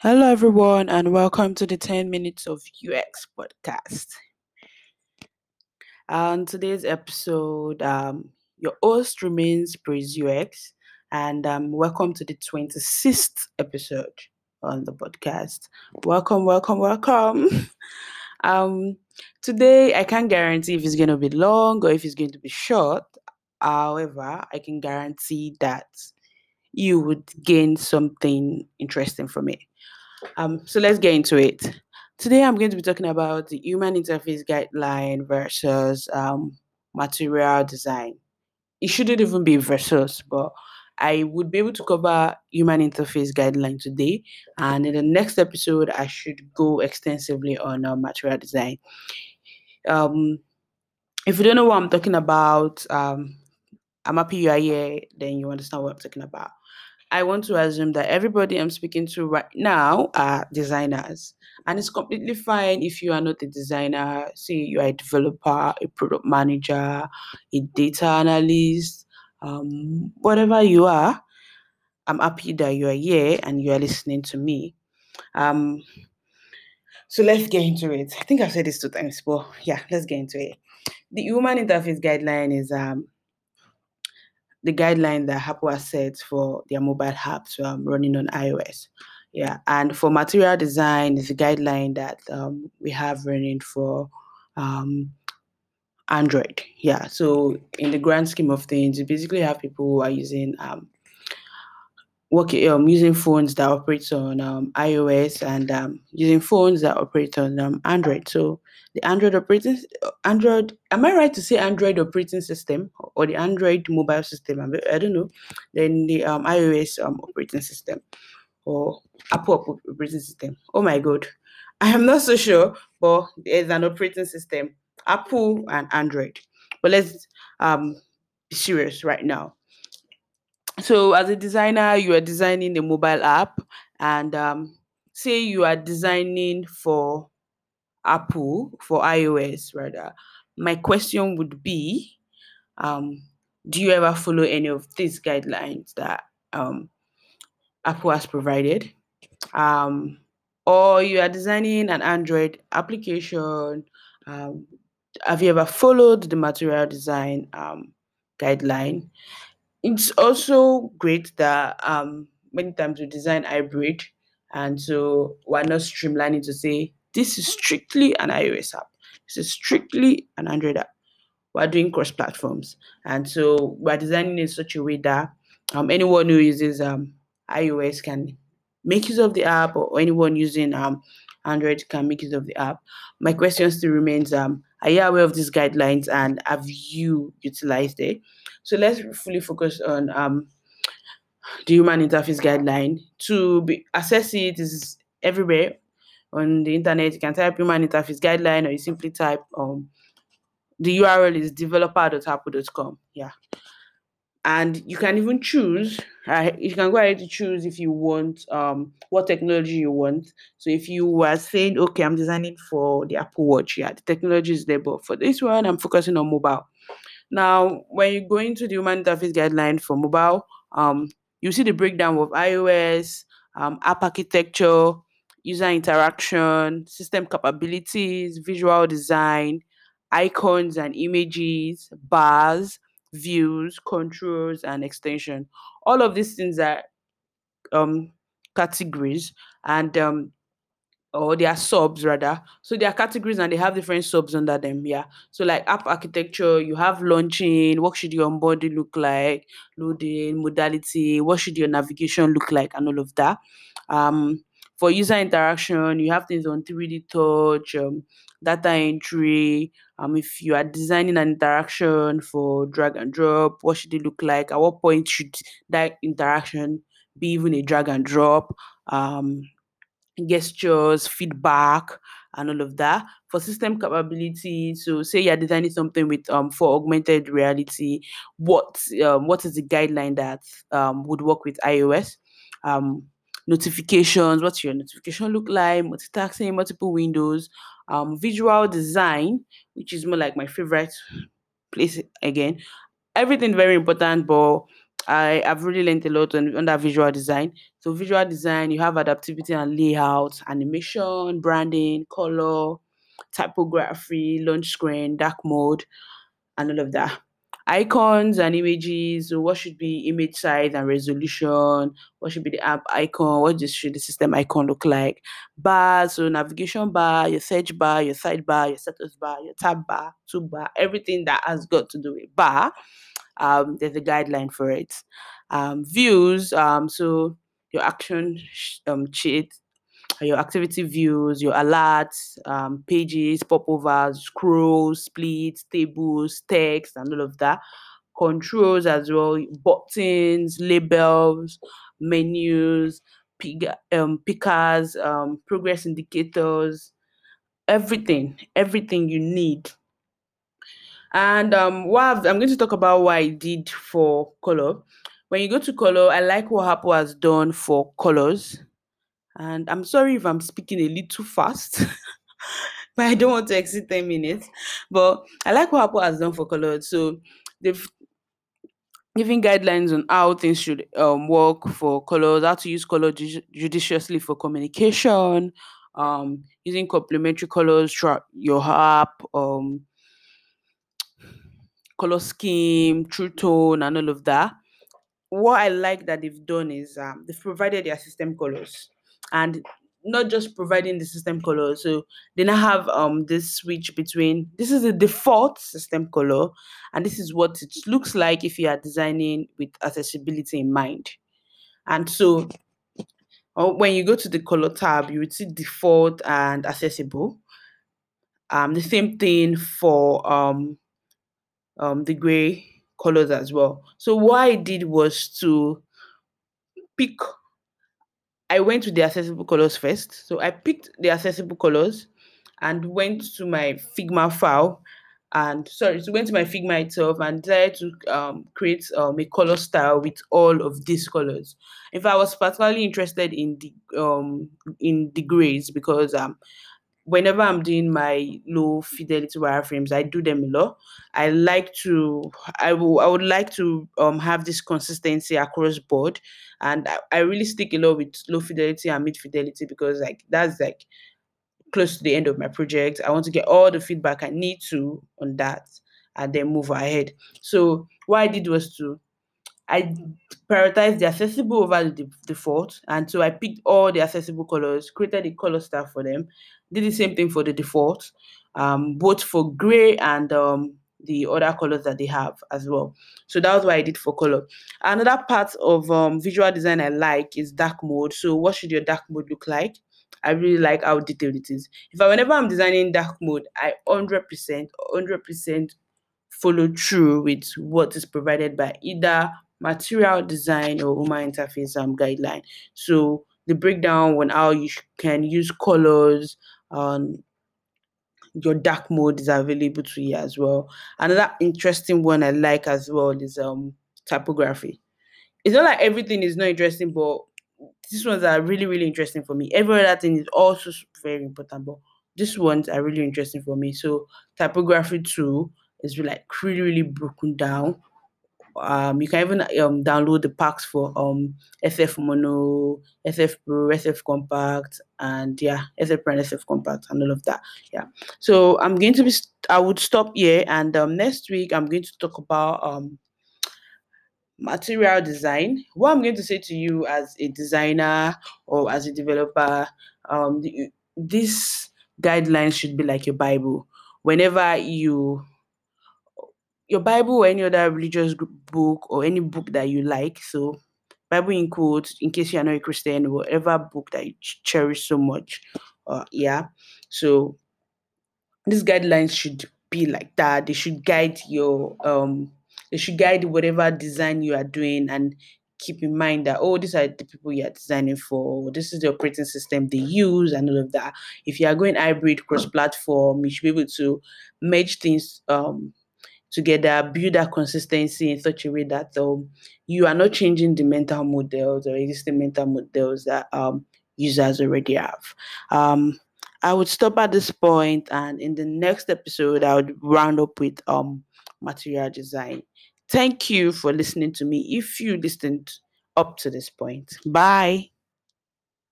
Hello, everyone, and welcome to the 10 Minutes of UX podcast. On today's episode, um, your host remains Praise UX, and um, welcome to the 26th episode on the podcast. Welcome, welcome, welcome. um, today, I can't guarantee if it's going to be long or if it's going to be short. However, I can guarantee that you would gain something interesting from it. Um, so let's get into it. Today, I'm going to be talking about the human interface guideline versus um, material design. It shouldn't even be versus, but I would be able to cover human interface guideline today. And in the next episode, I should go extensively on uh, material design. Um, if you don't know what I'm talking about, um, I'm you are here, then you understand what I'm talking about. I want to assume that everybody I'm speaking to right now are designers. And it's completely fine if you are not a designer. Say you are a developer, a product manager, a data analyst, um, whatever you are. I'm happy that you are here and you are listening to me. Um, so let's get into it. I think I've said this two times, but yeah, let's get into it. The human interface guideline is um, the guideline that Apple has set for their mobile apps um, running on iOS. Yeah, and for material design is the guideline that um, we have running for um, Android. Yeah, so in the grand scheme of things, you basically have people who are using um, working um, using phones that operate on um, iOS and um, using phones that operate on um, Android. So the Android operating Android, am I right to say Android operating system or the Android mobile system? I, don't know. Then the um, iOS um, operating system or Apple operating system. Oh my god, I am not so sure, but there's an operating system, Apple and Android. But let's um be serious right now so as a designer you are designing a mobile app and um, say you are designing for apple for ios rather my question would be um, do you ever follow any of these guidelines that um, apple has provided? Um, or you are designing an android application um, have you ever followed the material design um, guideline it's also great that um many times we design hybrid and so we're not streamlining to say this is strictly an iOS app. This is strictly an Android app. We're doing cross platforms. And so we're designing in such a way that um, anyone who uses um, iOS can make use of the app or anyone using um, Android can make use of the app. My question still remains um, are you aware of these guidelines and have you utilized it? So let's fully focus on um, the human interface guideline. To be, access it is everywhere on the internet. You can type human interface guideline or you simply type um, the URL is developer.apple.com. Yeah and you can even choose uh, you can go ahead to choose if you want um what technology you want. So if you were saying okay i'm designing for the apple watch yeah the technology is there but for this one i'm focusing on mobile. Now when you go into the human interface guideline for mobile um you see the breakdown of ios um, app architecture user interaction system capabilities visual design icons and images bars views, controls, and extension. All of these things are um, categories and um, or they are subs rather. So they are categories and they have different subs under them. Yeah. So like app architecture, you have launching, what should your onboarding look like, loading, modality, what should your navigation look like, and all of that. Um, for user interaction, you have things on 3D touch, um, data entry. Um, if you are designing an interaction for drag and drop, what should it look like? At what point should that interaction be even a drag and drop? Um, gestures, feedback, and all of that. For system capability, so say you're designing something with um for augmented reality, what um, what is the guideline that um would work with iOS? Um, notifications, what's your notification look like, multitasking, multiple windows, um, visual design, which is more like my favorite place again. Everything very important, but I have really learned a lot on that visual design. So visual design, you have adaptivity and layout, animation, branding, color, typography, launch screen, dark mode, and all of that. Icons and images. What should be image size and resolution? What should be the app icon? What should the system icon look like? Bars, so navigation bar, your search bar, your sidebar, your status bar, your tab bar, toolbar, everything that has got to do with bar. Um, there's a guideline for it. Um, views, um, so your action um, sheet, your activity views, your alerts, um, pages, popovers, scrolls, splits, tables, text, and all of that. Controls as well, buttons, labels, menus, pick, um, pickers, um, progress indicators, everything, everything you need. And um, what I'm going to talk about what I did for color. When you go to color, I like what Apple has done for colors and I'm sorry if I'm speaking a little too fast, but I don't want to exceed 10 minutes. But I like what Apple has done for colors. So they've given guidelines on how things should um, work for colors, how to use color ju- judiciously for communication, um, using complementary colors throughout your app, um, color scheme, true tone, and all of that. What I like that they've done is um, they've provided their system colors and not just providing the system color. So they now have um this switch between this is the default system color, and this is what it looks like if you are designing with accessibility in mind. And so uh, when you go to the color tab, you would see default and accessible. Um, the same thing for um, um the gray colors as well. So what I did was to pick I went to the accessible colors first. So I picked the accessible colors and went to my Figma file and sorry, so went to my Figma itself and decided to um, create um, a color style with all of these colors. If I was particularly interested in the um in the grays because um whenever I'm doing my low fidelity wireframes, I do them a lot. I like to, I will, I would like to um have this consistency across board, and I, I really stick a lot with low fidelity and mid fidelity because like that's like close to the end of my project. I want to get all the feedback I need to on that, and then move ahead. So what I did was to I prioritized the accessible over the default. And so I picked all the accessible colors, created a color style for them, did the same thing for the default, um, both for gray and um, the other colors that they have as well. So that was what I did for color. Another part of um, visual design I like is dark mode. So what should your dark mode look like? I really like how detailed it is. If I whenever I'm designing dark mode, I 100% 100% follow through with what is provided by either material design or human interface um, guideline. So the breakdown on how you can use colors, um, your dark mode is available to you as well. Another interesting one I like as well is um typography. It's not like everything is not interesting, but these ones are really, really interesting for me. Every other thing is also very important, but these ones are really interesting for me. So typography too is like really, really broken down um, you can even um, download the packs for um, SF Mono, SF Pro, SF Compact, and yeah, SF Pro and SF Compact, and all of that. Yeah. So I'm going to be. I would stop here, and um, next week I'm going to talk about um, material design. What I'm going to say to you as a designer or as a developer, um, the, this guidelines should be like your Bible. Whenever you your Bible or any other religious book or any book that you like. So, Bible in quotes, in case you are not a Christian, whatever book that you cherish so much. Uh, yeah. So, these guidelines should be like that. They should guide your um. They should guide whatever design you are doing and keep in mind that oh these are the people you are designing for this is the operating system they use and all of that if you are going hybrid cross platform you should be able to merge things um together, build that consistency in such a way that um, you are not changing the mental models or existing mental models that um, users already have. Um, I would stop at this point, and in the next episode, I would round up with um, material design. Thank you for listening to me if you listened up to this point. Bye.